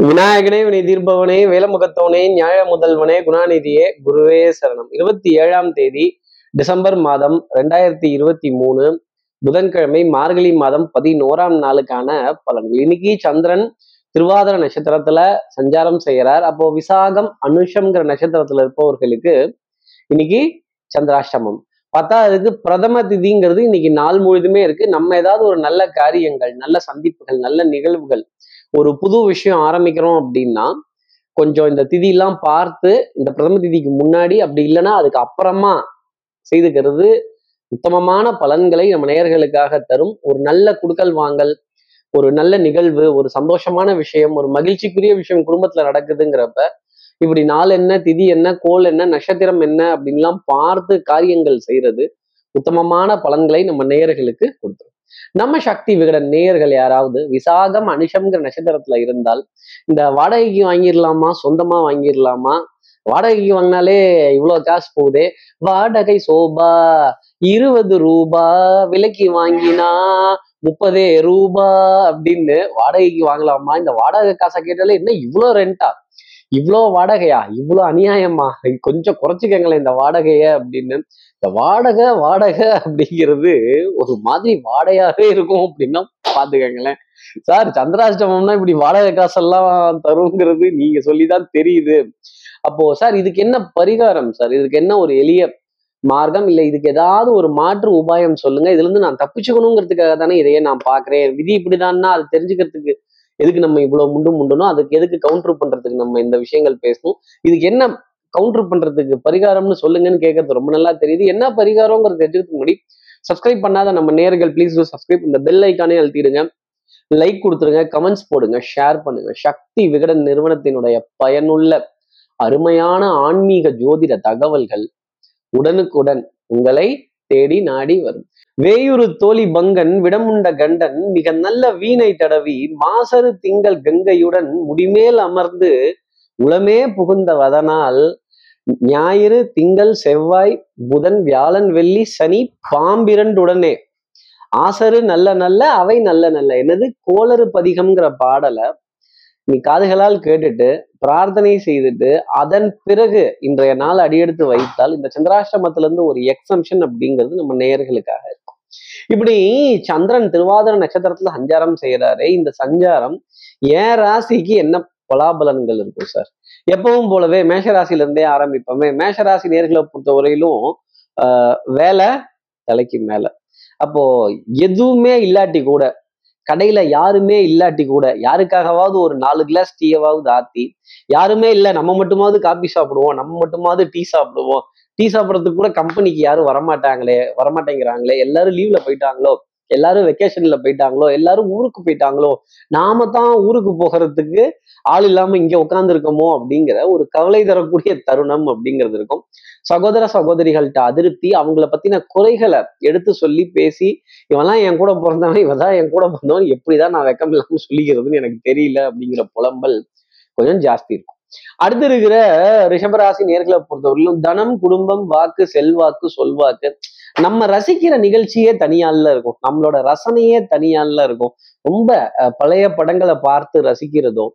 விநாயகனே வினை தீர்ப்பவனே வேலமுகத்தவனே நியாய முதல்வனே குணாநிதியே குருவே சரணம். இருபத்தி ஏழாம் தேதி டிசம்பர் மாதம் ரெண்டாயிரத்தி இருபத்தி மூணு புதன்கிழமை மார்கழி மாதம் பதினோராம் நாளுக்கான பலன்கள் இன்னைக்கு சந்திரன் திருவாதிர நட்சத்திரத்துல சஞ்சாரம் செய்யறார் அப்போ விசாகம் அனுஷம்ங்கிற நட்சத்திரத்துல இருப்பவர்களுக்கு இன்னைக்கு சந்திராஷ்டமம். பத்தாவதுக்கு பிரதம திதிங்கிறது இன்னைக்கு நாள் முழுதுமே இருக்கு. நம்ம ஏதாவது ஒரு நல்ல காரியங்கள் நல்ல சந்திப்புகள் நல்ல நிகழ்வுகள் ஒரு புது விஷயம் ஆரம்பிக்கிறோம் அப்படின்னா கொஞ்சம் இந்த திதியெல்லாம் பார்த்து இந்த பிரதம திதிக்கு முன்னாடி அப்படி இல்லைன்னா அதுக்கு அப்புறமா செய்துக்கிறது உத்தமமான பலன்களை நம்ம நேயர்களுக்காக தரும். ஒரு நல்ல குடுக்கல் வாங்கல் ஒரு நல்ல நிகழ்வு ஒரு சந்தோஷமான விஷயம் ஒரு மகிழ்ச்சிக்குரிய விஷயம் குடும்பத்துல நடக்குதுங்கிறப்ப இப்படி நாள் என்ன திதி என்ன கோல் என்ன நட்சத்திரம் என்ன அப்படின்லாம் பார்த்து காரியங்கள் செய்யறது உத்தமமான பலன்களை நம்ம நேயர்களுக்கு கொடுத்துரும். நம்ம சக்தி விகடன் நேயர்கள் யாராவது விசாகம் அனுஷம்ங்கிற நட்சத்திரத்துல இருந்தால் இந்த வாடகைக்கு வாங்கிடலாமா? சொந்தமா வாங்கிடலாமா? வாடகைக்கு வாங்கினாலே இவ்வளவு காசு போகுதே. வாடகை சோபா இருபது ரூபா விலைக்கு வாங்கினா முப்பதே ரூபா அப்படின்னு வாடகைக்கு வாங்கலாமா? இந்த வாடகை காசை கேட்டாலே என்ன இவ்வளோ ரெண்டா இவ்வளோ வாடகையா? இவ்வளோ அநியாயமா? கொஞ்சம் குறைச்சிக்கங்களேன் இந்த வாடகைய அப்படின்னு. இந்த வாடகை வாடகை அப்படிங்கிறது ஒரு மாதிரி வாடையாவே இருக்கும் அப்படின்னா பாத்துக்கங்களேன். சார் சந்திராஷ்டமம்னா இப்படி வாடகை காசெல்லாம் தருங்கிறது நீங்க சொல்லிதான் தெரியுது. அப்போ சார் இதுக்கு என்ன பரிகாரம் சார்? இதுக்கு என்ன ஒரு எளிய மார்க்கம்? இல்லை இதுக்கு ஏதாவது ஒரு மாற்று உபாயம் சொல்லுங்க. இதுல இருந்து நான் தப்பிச்சுக்கணுங்கிறதுக்காக தானே இதையே நான் பாக்குறேன். விதி இப்படிதான்னா அது தெரிஞ்சுக்கிறதுக்கு எதுக்கு நம்ம இவ்வளவு முண்டு முண்டணும் அதுக்கு எதுக்கு கவுண்டர் பண்றதுக்கு நம்ம இந்த விஷயங்கள் பேசணும்? இதுக்கு என்ன கவுண்டர் பண்றதுக்கு பரிகாரம்னு சொல்லுங்கன்னு கேட்கறது ரொம்ப நல்லா தெரியுது. என்ன பரிகாரங்கிறது தெரிஞ்சதுக்கு முன்னாடி சப்ஸ்கிரைப் பண்ணாத நம்ம நேர்கள் ப்ளீஸ் சப்ஸ்கிரைப் இந்த பெல் ஐக்கானே அழுத்திடுங்க. லைக் கொடுத்துருங்க கமெண்ட்ஸ் போடுங்க ஷேர் பண்ணுங்க. சக்தி விகடன் நிறுவனத்தினுடைய பயனுள்ள அருமையான ஆன்மீக ஜோதிட தகவல்கள் உடனுக்குடன் உங்களை தேடி நாடி வரும். வேயுறு தோழி பங்கன் விடமுண்ட கண்டன் மிக நல்ல வீணை தடவி மாசரு திங்கள் கங்கையுடன் முடிமேல் அமர்ந்து உளமே புகுந்த வதனால் ஞாயிறு திங்கள் செவ்வாய் புதன் வியாழன் வெள்ளி சனி பாம்பிரண்டுடனே. ஆசரு நல்ல நல்ல அவை நல்ல நல்ல. என்னது? கோளறு பதிகம்ங்கிற பாடலை நீ காதுகளால் கேட்டுட்டு பிரார்த்தனை செய்துட்டு அதன் பிறகு இன்றைய நாள் அடியெடுத்து வைத்தால் இந்த சந்திராஷ்டமத்துல இருந்து ஒரு எக்ஸம்ஷன் அப்படிங்கிறது நம்ம நேயர்களுக்காக இருக்கு. இப்படி சந்திரன் திருவாதிர நட்சத்திரத்துல சஞ்சாரம் செய்யறாரு இந்த சஞ்சாரம் ஏன் ராசிக்கு என்ன பலாபலன்கள் இருக்கும் சார்? எப்பவும் போலவே மேஷராசில இருந்தே ஆரம்பிப்போமே. மேஷராசி நேர்களை பொறுத்தவரையிலும் ஆஹ் வேலை தலைக்கு மேல. அப்போ எதுவுமே இல்லாட்டி கூட கடையில யாருமே இல்லாட்டி கூட யாருக்காகவாவது ஒரு நாலு கிளாஸ் டீயாவது ஆத்தி யாருமே இல்லை நம்ம மட்டுமாவது காபி சாப்பிடுவோம் நம்ம மட்டுமாவது டீ சாப்பிடுவோம். டீ சாப்பிட்றதுக்கு கூட கம்பெனிக்கு யாரும் வரமாட்டாங்களே வரமாட்டேங்கிறாங்களே எல்லாரும் லீவ்ல போயிட்டாங்களோ? எல்லாரும் வெக்கேஷன்ல போயிட்டாங்களோ எல்லாரும் ஊருக்கு போயிட்டாங்களோ நாம தான் ஊருக்கு போகிறதுக்கு ஆள் இல்லாம இங்க உட்காந்துருக்கோமோ அப்படிங்கிற ஒரு கவலை தரக்கூடிய தருணம் அப்படிங்கிறது இருக்கும். சகோதர சகோதரிகள்கிட்ட அதிருப்தி அவங்கள பத்தின குறைகளை எடுத்து சொல்லி பேசி இவெல்லாம் என் கூட பிறந்தவன் இவன் தான் என் கூட பிறந்தவன் எப்படிதான் நான் வெக்கம் இல்லாம சொல்லிக்கிறதுன்னு எனக்கு தெரியல அப்படிங்கிற புலம்பல் கொஞ்சம் ஜாஸ்தி இருக்கும். அடுத்து இருக்கிற ரிஷபராசி நேர்களை பொறுத்தவரையிலும் தனம் குடும்பம் வாக்கு செல்வாக்கு சொல்வாக்கு நம்ம ரசிக்கிற நிகழ்ச்சியே தனியால இருக்கும். நம்மளோட ரசனையே தனியால இருக்கும். ரொம்ப பழைய படங்களை பார்த்து ரசிக்கிறதும்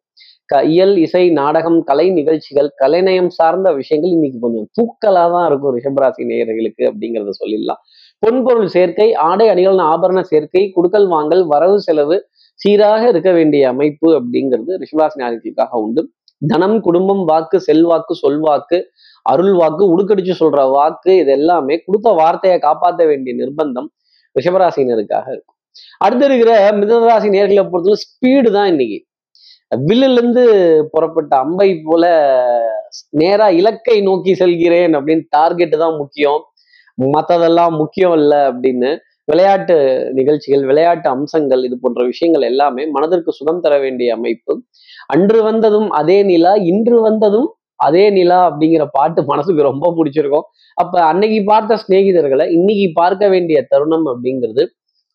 க இயல் இசை நாடகம் கலை நிகழ்ச்சிகள் கலைநயம் சார்ந்த விஷயங்கள் இன்னைக்கு கொஞ்சம் தூக்கலா தான் இருக்கும் ரிஷபராசி நேயர்களுக்கு அப்படிங்கிறத சொல்லிடலாம். பொன்பொருள் சேர்க்கை ஆடை அணிகள் ஆபரண சேர்க்கை குடுக்கல் வாங்கல் வரவு செலவு சீராக இருக்க வேண்டிய அமைப்பு அப்படிங்கிறது ரிஷபராசி நேர்களுக்காக உண்டு. தனம் குடும்பம் வாக்கு செல்வாக்கு சொல்வாக்கு அருள் வாக்கு உடுக்கடிச்சு சொல்ற வாக்கு இது எல்லாமே கொடுத்த வார்த்தையை காப்பாற்ற வேண்டிய நிர்பந்தம் ரிஷபராசினருக்காக இருக்கும். அடுத்து இருக்கிற மிதனராசி நேர்களை பொறுத்தவரை ஸ்பீடு தான் இன்னைக்கு. வில்லுல இருந்து புறப்பட்ட அம்பை போல நேரா இலக்கை நோக்கி செல்கிறேன் அப்படின்னு டார்கெட் தான் முக்கியம். மற்றதெல்லாம் முக்கியம் இல்லை அப்படின்னு விளையாட்டு நிகழ்ச்சிகள் விளையாட்டு அம்சங்கள் இது போன்ற விஷயங்கள் எல்லாமே மனதிற்கு சுகம் தர வேண்டிய அமைப்பு. அன்று வந்ததும் அதே நிலா இன்று வந்ததும் அதே நிலா அப்படிங்கிற பாட்டு மனசுக்கு ரொம்ப பிடிச்சிருக்கும். அப்ப அன்னைக்கு பார்த்த சிநேகிதர்களை இன்னைக்கு பார்க்க வேண்டிய தருணம் அப்படிங்கிறது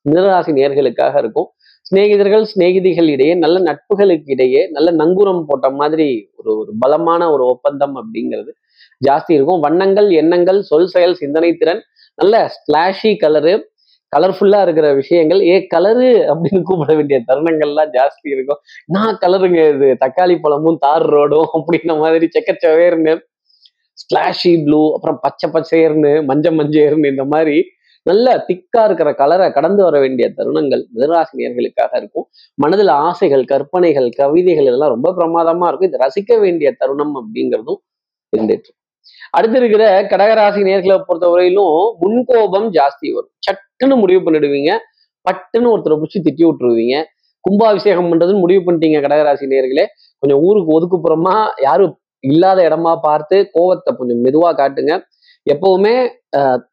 மிதராசி நேர்களுக்காக இருக்கும். சிநேகிதர்கள் சிநேகிதிகள் இடையே நல்ல நட்புகளுக்கு இடையே நல்ல நங்கூரம் போட்ட மாதிரி ஒரு ஒரு பலமான ஒரு ஒப்பந்தம் அப்படிங்கிறது ஜாஸ்தி இருக்கும். வண்ணங்கள் எண்ணங்கள் சொல் செயல் சிந்தனை திறன் நல்ல ஸ்லாஷி கலரு கலர்ஃபுல்லா இருக்கிற விஷயங்கள் ஏ கலரு அப்படின்னு கூப்பிட வேண்டிய தருணங்கள்லாம் ஜாஸ்தி இருக்கும். நான் கலருங்க இது தக்காளி பழமும் தார் ரோடும் அப்படின்ன மாதிரி செக்கச்சவேர்னு ஸ்லாஷி ப்ளூ அப்புறம் பச்சை பச்சையர்னு மஞ்ச மஞ்சேர்னு இந்த மாதிரி நல்ல திக்கா இருக்கிற கலரை கடந்து வர வேண்டிய தருணங்கள் மிதராசினியர்களுக்காக இருக்கும். மனதில் ஆசைகள் கற்பனைகள் கவிதைகள் இதெல்லாம் ரொம்ப பிரமாதமா இருக்கும். இது ரசிக்க வேண்டிய தருணம் அப்படிங்கிறதும் இருந்துட்டு அடுத்து இருக்கிற கடகராசி நேர்களை பொறுத்தவரையிலும் முன்கோபம் ஜாஸ்தி வரும். பட்டுன்னு முடிவு பண்ணிடுவீங்க. பட்டுன்னு ஒருத்தரை பிடிச்சி திட்டி விட்டுருவீங்க. கும்பாபிஷேகம் பண்றதுன்னு முடிவு பண்ணிட்டீங்க கடகராசி நேர்களே கொஞ்சம் ஊருக்கு ஒதுக்குப்புறமா யாரும் இல்லாத இடமா பார்த்து கோவத்தை கொஞ்சம் மெதுவாக காட்டுங்க. எப்பவுமே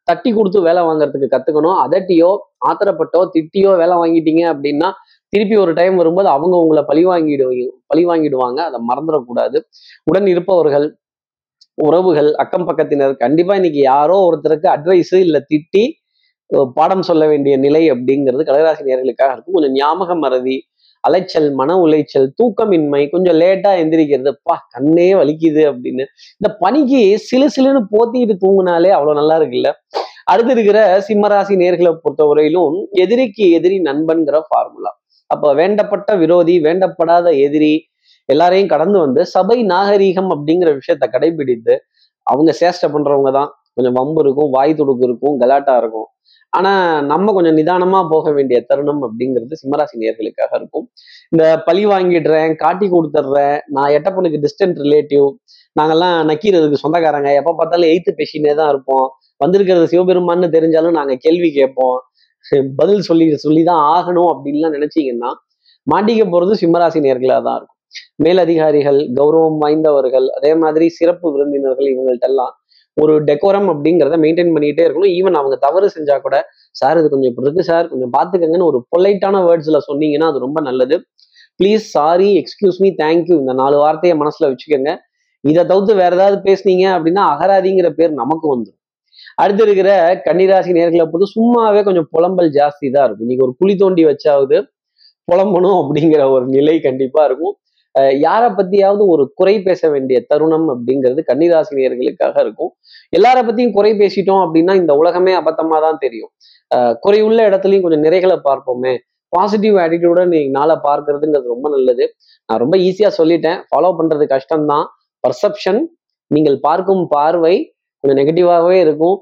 தட்டி கொடுத்து வேலை வாங்குறதுக்கு கத்துக்கணும். அதட்டியோ ஆத்திரப்பட்டோ திட்டியோ வேலை வாங்கிட்டீங்க அப்படின்னா திருப்பி ஒரு டைம் வரும்போது அவங்க உங்களை பழி வாங்கிடுவீங்க பழி வாங்கிடுவாங்க. அதை மறந்துடக்கூடாது. உடன் இருப்பவர்கள் உறவுகள் அக்கம் பக்கத்தினர் கண்டிப்பா இன்னைக்கு யாரோ ஒருத்தருக்கு அட்வைஸு இல்லை திட்டி பாடம் சொல்ல வேண்டிய நிலை அப்படிங்கிறது கடகராசி நேர்களுக்காக இருக்கும். கொஞ்சம் ஞாபக மறதி அலைச்சல் மன உளைச்சல் தூக்கமின்மை கொஞ்சம் லேட்டா எந்திரிக்கிறது பா கண்ணே வலிக்குது அப்படின்னு. இந்த பனிக்கு சிலு சிலுன்னு போத்திட்டு தூங்குனாலே அவ்வளவு நல்லா இருக்குல்ல? அடுத்து இருக்கிற சிம்மராசி நேர்களை பொறுத்தவரையிலும் எதிரிக்கு எதிரி நண்பன்கிற ஃபார்முலா அப்ப வேண்டப்பட்ட விரோதி வேண்டப்படாத எதிரி எல்லாரையும் கடந்து வந்து சபை நாகரீகம் அப்படிங்கிற விஷயத்த கடைபிடித்து அவங்க சேஷ்ட பண்றவங்க தான். கொஞ்சம் வம்பு இருக்கும் வாய் துடுக்கு இருக்கும் கலாட்டா இருக்கும். ஆனா நம்ம கொஞ்சம் நிதானமா போக வேண்டிய தருணம் அப்படிங்கிறது சிம்மராசி நேர்களுக்காக இருக்கும். இந்த பழி வாங்கிடுறேன் காட்டி கொடுத்துட்றேன் நான் எட்டப்பனுக்கு டிஸ்டன்ட் ரிலேட்டிவ் நாங்கெல்லாம் நக்கீரதுக்கு சொந்தக்காரங்க எப்ப பார்த்தாலும் எய்த்து பேசினே தான் இருப்போம். வந்திருக்கிறது சிவபெருமான்னு தெரிஞ்சாலும் நாங்க கேள்வி கேட்போம். பதில் சொல்லி சொல்லி தான் ஆகணும் அப்படின்லாம் நினைச்சீங்கன்னா மாட்டிக்க போறது சிம்மராசி நேர்களாக தான் இருக்கும். மேலதிகாரிகள் கௌரவம் வாய்ந்தவர்கள் அதே மாதிரி சிறப்பு விருந்தினர்கள் இவங்கள்ட்ட எல்லாம் ஒரு டெக்கோரம் அப்படிங்கிறத மெயின்டைன் பண்ணிட்டே இருக்கணும். ஈவன் அவங்க தவறு செஞ்சா கூட சார் இது கொஞ்சம் இப்படி இருக்கு சார் கொஞ்சம் பார்த்துக்கங்கன்னு ஒரு பொலைட்டான வேர்ட்ஸ்ல சொன்னீங்கன்னா அது ரொம்ப நல்லது. Please sorry excuse me thank you இந்த நாலு வார்த்தையை மனசுல வச்சுக்கோங்க. இதை தவிர்த்து வேற ஏதாவது பேசுனீங்க அப்படின்னா அகராதிங்கிற பேர் நமக்கு வந்துடும் அடுத்து இருக்கிற கன்னிராசி நேர்களை பொறுத்து சும்மாவே கொஞ்சம் புலம்பல் ஜாஸ்தி தான் இருக்கும். இன்னைக்கு ஒரு குழி தோண்டி வச்சாவது புலம்பணும் அப்படிங்கிற ஒரு நிலை கண்டிப்பா இருக்கும். யாரை பத்தியாவது ஒரு குறை பேச வேண்டிய தருணம் அப்படிங்கிறது கன்னிராசினியர்களுக்காக இருக்கும். எல்லார பத்தியும் குறை பேசிட்டோம் அப்படின்னா இந்த உலகமே அபத்தமா தான் தெரியும். குறை குறையுள்ள இடத்துலையும் கொஞ்சம் நிறைகளை பார்ப்போமே. பாசிட்டிவ் ஆட்டிடியூட நீங்க நாளை பார்க்கறதுங்கிறது ரொம்ப நல்லது. நான் ரொம்ப ஈஸியா சொல்லிட்டேன். ஃபாலோ பண்றது கஷ்டம்தான். பர்செப்ஷன் நீங்கள் பார்க்கும் பார்வை கொஞ்சம் நெகட்டிவாகவே இருக்கும்.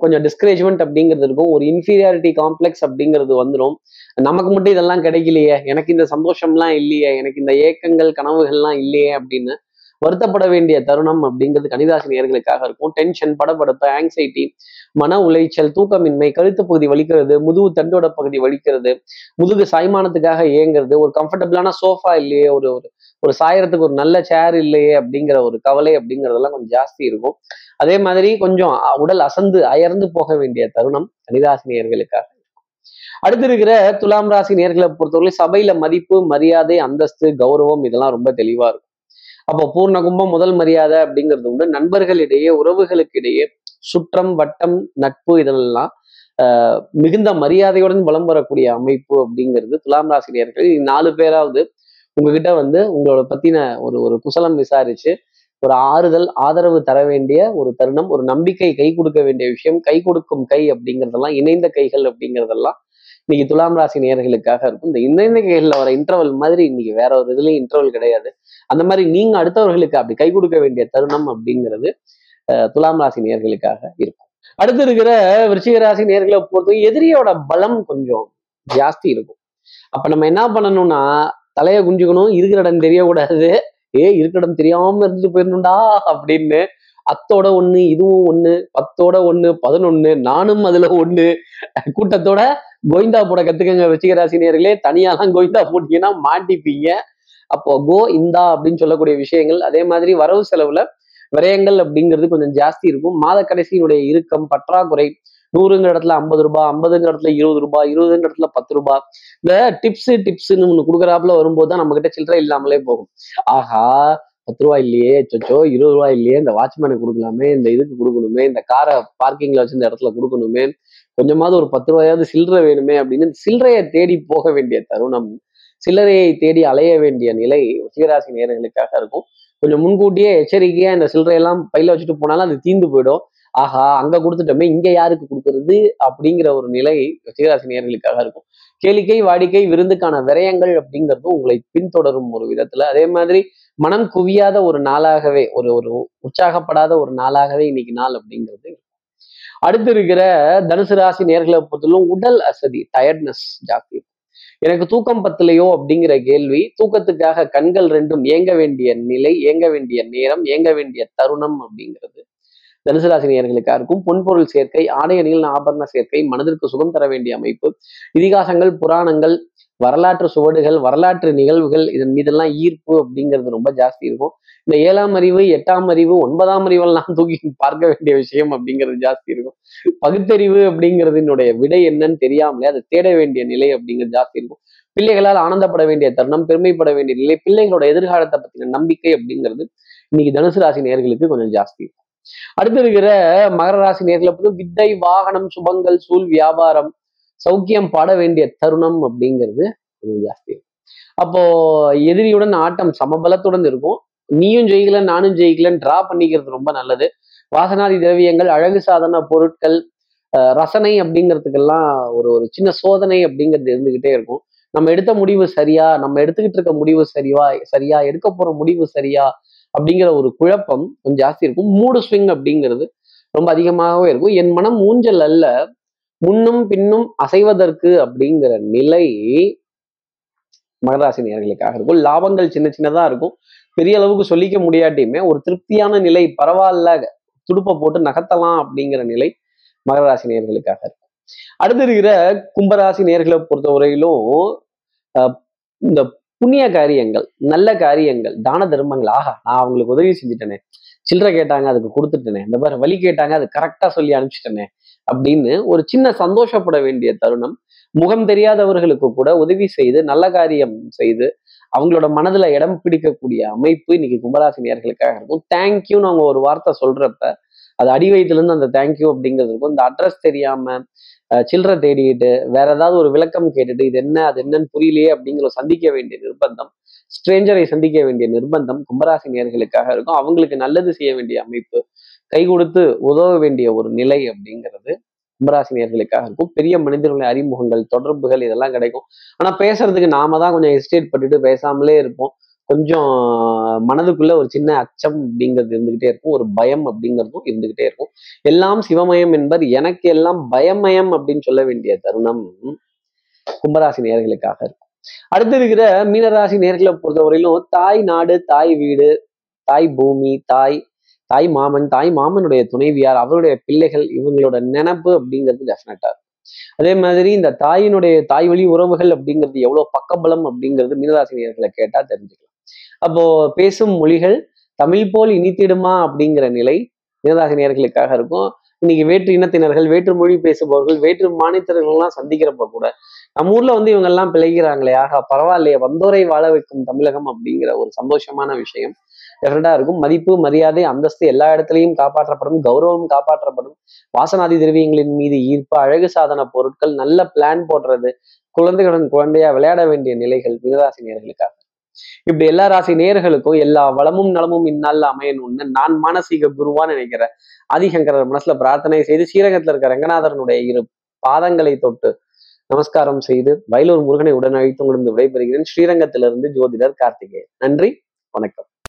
கொஞ்சம் டிஸ்கரேஜ்மெண்ட் அப்படிங்கிறது இருக்கும். ஒரு இன்ஃபீரியாரிட்டி காம்ப்ளெக்ஸ் அப்படிங்கிறது வந்துடும் நமக்கு மட்டும் இதெல்லாம் கிடைக்கலையே. எனக்கு இந்த சந்தோஷம்லாம் இல்லையே. எனக்கு இந்த ஏக்கங்கள் கனவுகள்லாம் இல்லையே அப்படின்னு வருத்தப்பட வேண்டிய தருணம் அப்படிங்கிறது கணிதாசி நேர்களுக்காக இருக்கும். டென்ஷன் படபடப்பு ஆங்ஸைட்டி மன உளைச்சல் தூக்கமின்மை கழுத்து பகுதி வலிக்கிறது முதுகு தண்டோட பகுதி வலிக்கிறது முதுகு சாய்மானத்துக்காக இயங்குறது ஒரு கம்ஃபர்டபுளான சோஃபா இல்லையே ஒரு ஒரு ஒரு சாயறதுக்கு ஒரு நல்ல சேர் இல்லையே அப்படிங்கிற ஒரு கவலை அப்படிங்கிறதெல்லாம் கொஞ்சம் ஜாஸ்தி இருக்கும். அதே மாதிரி கொஞ்சம் உடல் அசந்து அயர்ந்து போக வேண்டிய தருணம் கணிதாசினியர்களுக்காக அடுத்து இருக்கிற துலாம் ராசி நேர்களை பொறுத்தவரை சபையில மதிப்பு மரியாதை அந்தஸ்து கௌரவம் இதெல்லாம் ரொம்ப தெளிவா இருக்கும். அப்போ பூர்ண கும்பம் முதல் மரியாதை அப்படிங்கிறது உண்டு. நண்பர்களிடையே உறவுகளுக்கு இடையே சுற்றம் வட்டம் நட்பு இதெல்லாம் ஆஹ் மிகுந்த மரியாதையுடன் வளம் வரக்கூடிய அமைப்பு அப்படிங்கிறது துலாம் ராசினியர்கள். நாலு பேராவது உங்ககிட்ட வந்து உங்களோட பத்தின ஒரு ஒரு குசலம் விசாரிச்சு ஒரு ஆறுதல் ஆதரவு தர வேண்டிய ஒரு தருணம் ஒரு நம்பிக்கை கை கொடுக்க வேண்டிய விஷயம் கை கொடுக்கும் கை அப்படிங்கிறதெல்லாம் இணைந்த கைகள் அப்படிங்கிறதெல்லாம் இன்னைக்கு துலாம் ராசி நேயர்களுக்காக இருக்கும். இந்த இந்த இன்னைக்கைல வர இன்டர்வல் மாதிரி இன்னைக்கு வேற ஒரு இதுலயும் இன்டர்வல் கிடையாது. அந்த மாதிரி நீங்க அடுத்தவர்களுக்கு அப்படி கை கொடுக்க வேண்டிய தருணம் அப்படிங்கிறது துலாம் ராசி நேர்களுக்காக இருக்கும். அடுத்து இருக்கிற விருச்சிக ராசி நேர்களை பொறுத்த எதிரியோட பலம் கொஞ்சம் ஜாஸ்தி இருக்கும். அப்ப நம்ம என்ன பண்ணணும்னா தலையை குஞ்சுக்கணும் இருக்கிற இடம் தெரியக்கூடாது. ஏ இருக்கிற இடம் தெரியாம இருந்துட்டு போயிடணும்டா அப்படின்னு அத்தோட ஒண்ணு இதுவும் ஒண்ணு பத்தோட ஒண்ணு பதினொன்னு நானும் அதுல ஒண்ணு கூட்டத்தோட கோவிந்தா போட கத்துக்கங்க வச்சிகராசினியர்களே ராசி நேர்களே தனியாலாம் கோவிந்தா போட்டீங்கன்னா மாட்டிப்பீங்க. அப்போ கோ இந்தா அப்படின்னு சொல்லக்கூடிய விஷயங்கள் அதே மாதிரி வரவு செலவுல விரயங்கள் அப்படிங்கிறது கொஞ்சம் ஜாஸ்தி இருக்கும். மாத கடைசியினுடைய இறுக்கம் பற்றாக்குறை நூறுங்கிற இடத்துல ஐம்பது ரூபாய் ஐம்பதுங்கிற இடத்துல இருபது ரூபாய் இருபதுங்கிற இடத்துல பத்து ரூபாய். இந்த டிப்ஸ் டிப்ஸ்ன்னு ஒன்று கொடுக்குறாப்புல வரும்போது தான் நம்ம கிட்ட சில்லறை இல்லாமலே போகும். ஆஹா பத்து ரூபாய் இல்லையே சொச்சோ இருபது ரூபாய் இல்லையே இந்த வாட்ச்மேனுக்கு கொடுக்கலாமே இந்த இதுக்கு கொடுக்கணுமே இந்த காரை பார்க்கிங்ல வச்சு இந்த இடத்துல கொடுக்கணுமே கொஞ்சமாவது ஒரு பத்து ரூபாயாவது சில்லறை வேணுமே அப்படின்னு சில்லறையை தேடி போக வேண்டிய தருணம் சில்லறையை தேடி அலைய வேண்டிய நிலை சீராசி நேரங்களுக்காக இருக்கும். கொஞ்சம் முன்கூட்டியே எச்சரிக்கையா இந்த சில்லறையெல்லாம் பையில வச்சுட்டு போனாலும் அது தீந்து போயிடும். ஆஹா அங்க கொடுத்துட்டோமே இங்க யாருக்கு கொடுக்கறது? அப்படிங்கிற ஒரு நிலை சீராசி நேர்களுக்காக இருக்கும். கேளிக்கை வாடிக்கை விருந்துக்கான விரயங்கள் அப்படிங்கிறது உங்களை பின்தொடரும் ஒரு விதத்துல. அதே மாதிரி மனம் குவியாத ஒரு நாளாகவே ஒரு ஒரு உற்சாகப்படாத ஒரு நாளாகவே இன்னைக்கு நாள் அப்படிங்கிறது அடுத்து இருக்கிற தனுசு ராசி நேர்களை பொறுத்தலும் உடல் அசதி டயர்ட்னஸ் ஜாஸ்தி எனக்கு தூக்கம் பத்தலையோ அப்படிங்கிற கேள்வி தூக்கத்துக்காக கண்கள் ரெண்டும் ஏங்க வேண்டிய நிலை ஏங்க வேண்டிய நேரம் ஏங்க வேண்டிய தருணம் அப்படிங்கிறது தனுசு இருக்கும் பொன்பொருள் சேர்க்கை ஆடை அணிகள் ஆபரண சேர்க்கை மனதிற்கு சுகம் தர வேண்டிய அமைப்பு இதிகாசங்கள் புராணங்கள் வரலாற்று சுவடுகள் வரலாற்று நிகழ்வுகள் இதன் மீதெல்லாம் ஈர்ப்பு அப்படிங்கிறது ரொம்ப ஜாஸ்தி இருக்கும். இந்த ஏழாம் அறிவு எட்டாம் அறிவு ஒன்பதாம் அறிவெல்லாம் தூக்கி பார்க்க வேண்டிய விஷயம் அப்படிங்கிறது ஜாஸ்தி இருக்கும். பகுத்தறிவு அப்படிங்கிறதுனுடைய விடை என்னன்னு தெரியாமலே அதை தேட வேண்டிய நிலை அப்படிங்கிறது ஜாஸ்தி இருக்கும். பிள்ளைகளால் ஆனந்தப்பட வேண்டிய தருணம் பெருமைப்பட வேண்டிய நிலை பிள்ளைகளோட எதிர்காலத்தை பத்தின நம்பிக்கை அப்படிங்கிறது இன்னைக்கு தனுசு ராசி நேர்களுக்கு கொஞ்சம் ஜாஸ்தி இருக்கும். அடுத்து இருக்கிற மகர ராசி நேர்களை பொறுத்து வித்தை வாகனம் சுபங்கள் சூழ் வியாபாரம் சௌக்கியம் பாட வேண்டிய தருணம் அப்படிங்கிறது கொஞ்சம் ஜாஸ்தி. அப்போ எதிரியுடன் ஆட்டம் சமபலத்துடன் இருக்கும். நீயும் ஜெயிக்கல நானும் ஜெயிக்கலன்னு டிரா பண்ணிக்கிறது ரொம்ப நல்லது. வாசனாதி திரவியங்கள் அழகு சாதன பொருட்கள் அஹ் ரசனை அப்படிங்கிறதுக்கெல்லாம் ஒரு ஒரு சின்ன சோதனை அப்படிங்கிறது இருந்துகிட்டே இருக்கும். நம்ம எடுத்த முடிவு சரியா? நம்ம எடுத்துக்கிட்டு இருக்க முடிவு சரியா சரியா? எடுக்க போற முடிவு சரியா? அப்படிங்கிற ஒரு குழப்பம் கொஞ்சம் ஜாஸ்தி இருக்கும். மூடு ஸ்விங் அப்படிங்கிறது ரொம்ப அதிகமாகவே இருக்கும். என் மனம் ஊஞ்சல் அல்ல. முன்னும் பின்னும் அசைவதற்கு அப்படிங்கிற நிலை மகராசி நேர்களுக்காக இருக்கும். லாபங்கள் சின்ன சின்னதா இருக்கும். பெரிய அளவுக்கு சொல்லிக்க முடியாட்டியுமே ஒரு திருப்தியான நிலை பரவாயில்ல. துடுப்பை போட்டு நகர்த்தலாம் அப்படிங்கிற நிலை மகராசி நேர்களுக்காக இருக்கும். அடுத்து இருக்கிற கும்பராசி நேர்களை பொறுத்தவரையிலும் அஹ், இந்த புண்ணிய காரியங்கள் நல்ல காரியங்கள் தான தர்மங்கள். ஆஹா நான் அவங்களுக்கு உதவி செஞ்சுட்டேனே. சில்லறை கேட்டாங்க அதுக்கு கொடுத்துட்டேனே. இந்த மாதிரி வழி கேட்டாங்க அது கரெக்டா சொல்லி அனுப்பிச்சிட்டேனே. அப்படின்னு ஒரு சின்ன சந்தோஷப்பட வேண்டிய தருணம். முகம் தெரியாதவர்களுக்கு கூட உதவி செய்து நல்ல காரியம் செய்து அவங்களோட மனதுல இடம் பிடிக்கக்கூடிய அமைப்பு இன்னைக்கு கும்பராசி நேர்களுக்காக இருக்கும். தேங்க்யூன்னு அவங்க ஒரு வார்த்தை சொல்றப்ப அது அடி வயிற்றுலேருந்து அந்த தேங்க்யூ அப்படிங்கிறது இருக்கும். இந்த அட்ரஸ் தெரியாம சில்லற சில்லறை தேடிட்டு வேற ஏதாவது ஒரு விளக்கம் கேட்டுட்டு இது என்ன அது என்னன்னு புரியலையே அப்படிங்கிற ஒரு சந்திக்க வேண்டிய நிர்பந்தம் ஸ்ட்ரேஞ்சரை சந்திக்க வேண்டிய நிர்பந்தம் கும்பராசி நேர்களுக்காக இருக்கும். அவங்களுக்கு நல்லது செய்ய வேண்டிய அமைப்பு கை கொடுத்து உதவ வேண்டிய ஒரு நிலை அப்படிங்கிறது கும்பராசி நேர்களுக்காக இருக்கும். பெரிய மனிதர்களுடைய அறிமுகங்கள் தொடர்புகள் இதெல்லாம் கிடைக்கும். ஆனா பேசுறதுக்கு நாம தான் கொஞ்சம் ஹெசிடேட் பண்ணிட்டு பேசாமலே இருப்போம். கொஞ்சம் மனதுக்குள்ள ஒரு சின்ன அச்சம் அப்படிங்கிறது இருந்துகிட்டே இருக்கும். ஒரு பயம் அப்படிங்கிறதும் இருந்துகிட்டே இருக்கும். எல்லாம் சிவமயம் என்பர் எனக்கு எல்லாம் பயமயம் அப்படின்னு சொல்ல வேண்டிய தருணம் கும்பராசி நேர்களுக்காக இருக்கும். அடுத்து இருக்கிற மீனராசி நேர்களை பொறுத்தவரையிலும் தாய் நாடு தாய் வீடு தாய் பூமி தாய் தாய் மாமன் தாய் மாமனுடைய துணைவியார் அவருடைய பிள்ளைகள் இவங்களோட நினப்பு அப்படிங்கிறது டெஃபினட்டா அதே மாதிரி இந்த தாயினுடைய தாய் வழி உறவுகள் அப்படிங்கிறது எவ்வளவு பக்கபலம் அப்படிங்கிறது மீனராசி நேர்களை கேட்டா தெரிஞ்சுக்கலாம். அப்போ பேசும் மொழிகள் தமிழ் போல் இனித்திடுமா அப்படிங்கிற நிலை மீனராசி நேர்களுக்காக இருக்கும். இன்னைக்கு வேற்று இனத்தினர்கள் வேற்று மொழி பேசுபவர்கள் வேற்று மாநிலத்தினர்கள்லாம் சந்திக்கிறப்ப கூட நம்ம ஊர்ல வந்து இவங்க எல்லாம் பிழைக்கிறாங்களே ஆகா பரவாயில்லையே வந்தோரை வாழ வைக்கும் தமிழகம் அப்படிங்கிற ஒரு சந்தோஷமான விஷயம் டெஃபினட்டா இருக்கும். மதிப்பு மரியாதை அந்தஸ்து எல்லா இடத்துலையும் காப்பாற்றப்படும் கௌரவம் காப்பாற்றப்படும். வாசனாதி திரவியங்களின் மீது ஈர்ப்பு அழகு சாதன பொருட்கள் நல்ல பிளான் போடுறது குழந்தைகளுடன் குழந்தையா விளையாட வேண்டிய நிலைகள் மிகராசி இப்படி எல்லா ராசி நேர்களுக்கும் எல்லா வளமும் நலமும் இந்நாளில் அமையணும்னு நான் மானசீக குருவான்னு நினைக்கிறேன். ஆதிசங்கரர் மனசுல பிரார்த்தனை செய்து ஸ்ரீரங்கத்துல இருக்க ரங்கநாதரனுடைய இரு பாதங்களை தொட்டு நமஸ்காரம் செய்து வயலூர் முருகனை உடன் அழைத்து விடைபெறுகிறேன். ஸ்ரீரங்கத்திலிருந்து ஜோதிடர் கார்த்திகேயன். நன்றி வணக்கம்.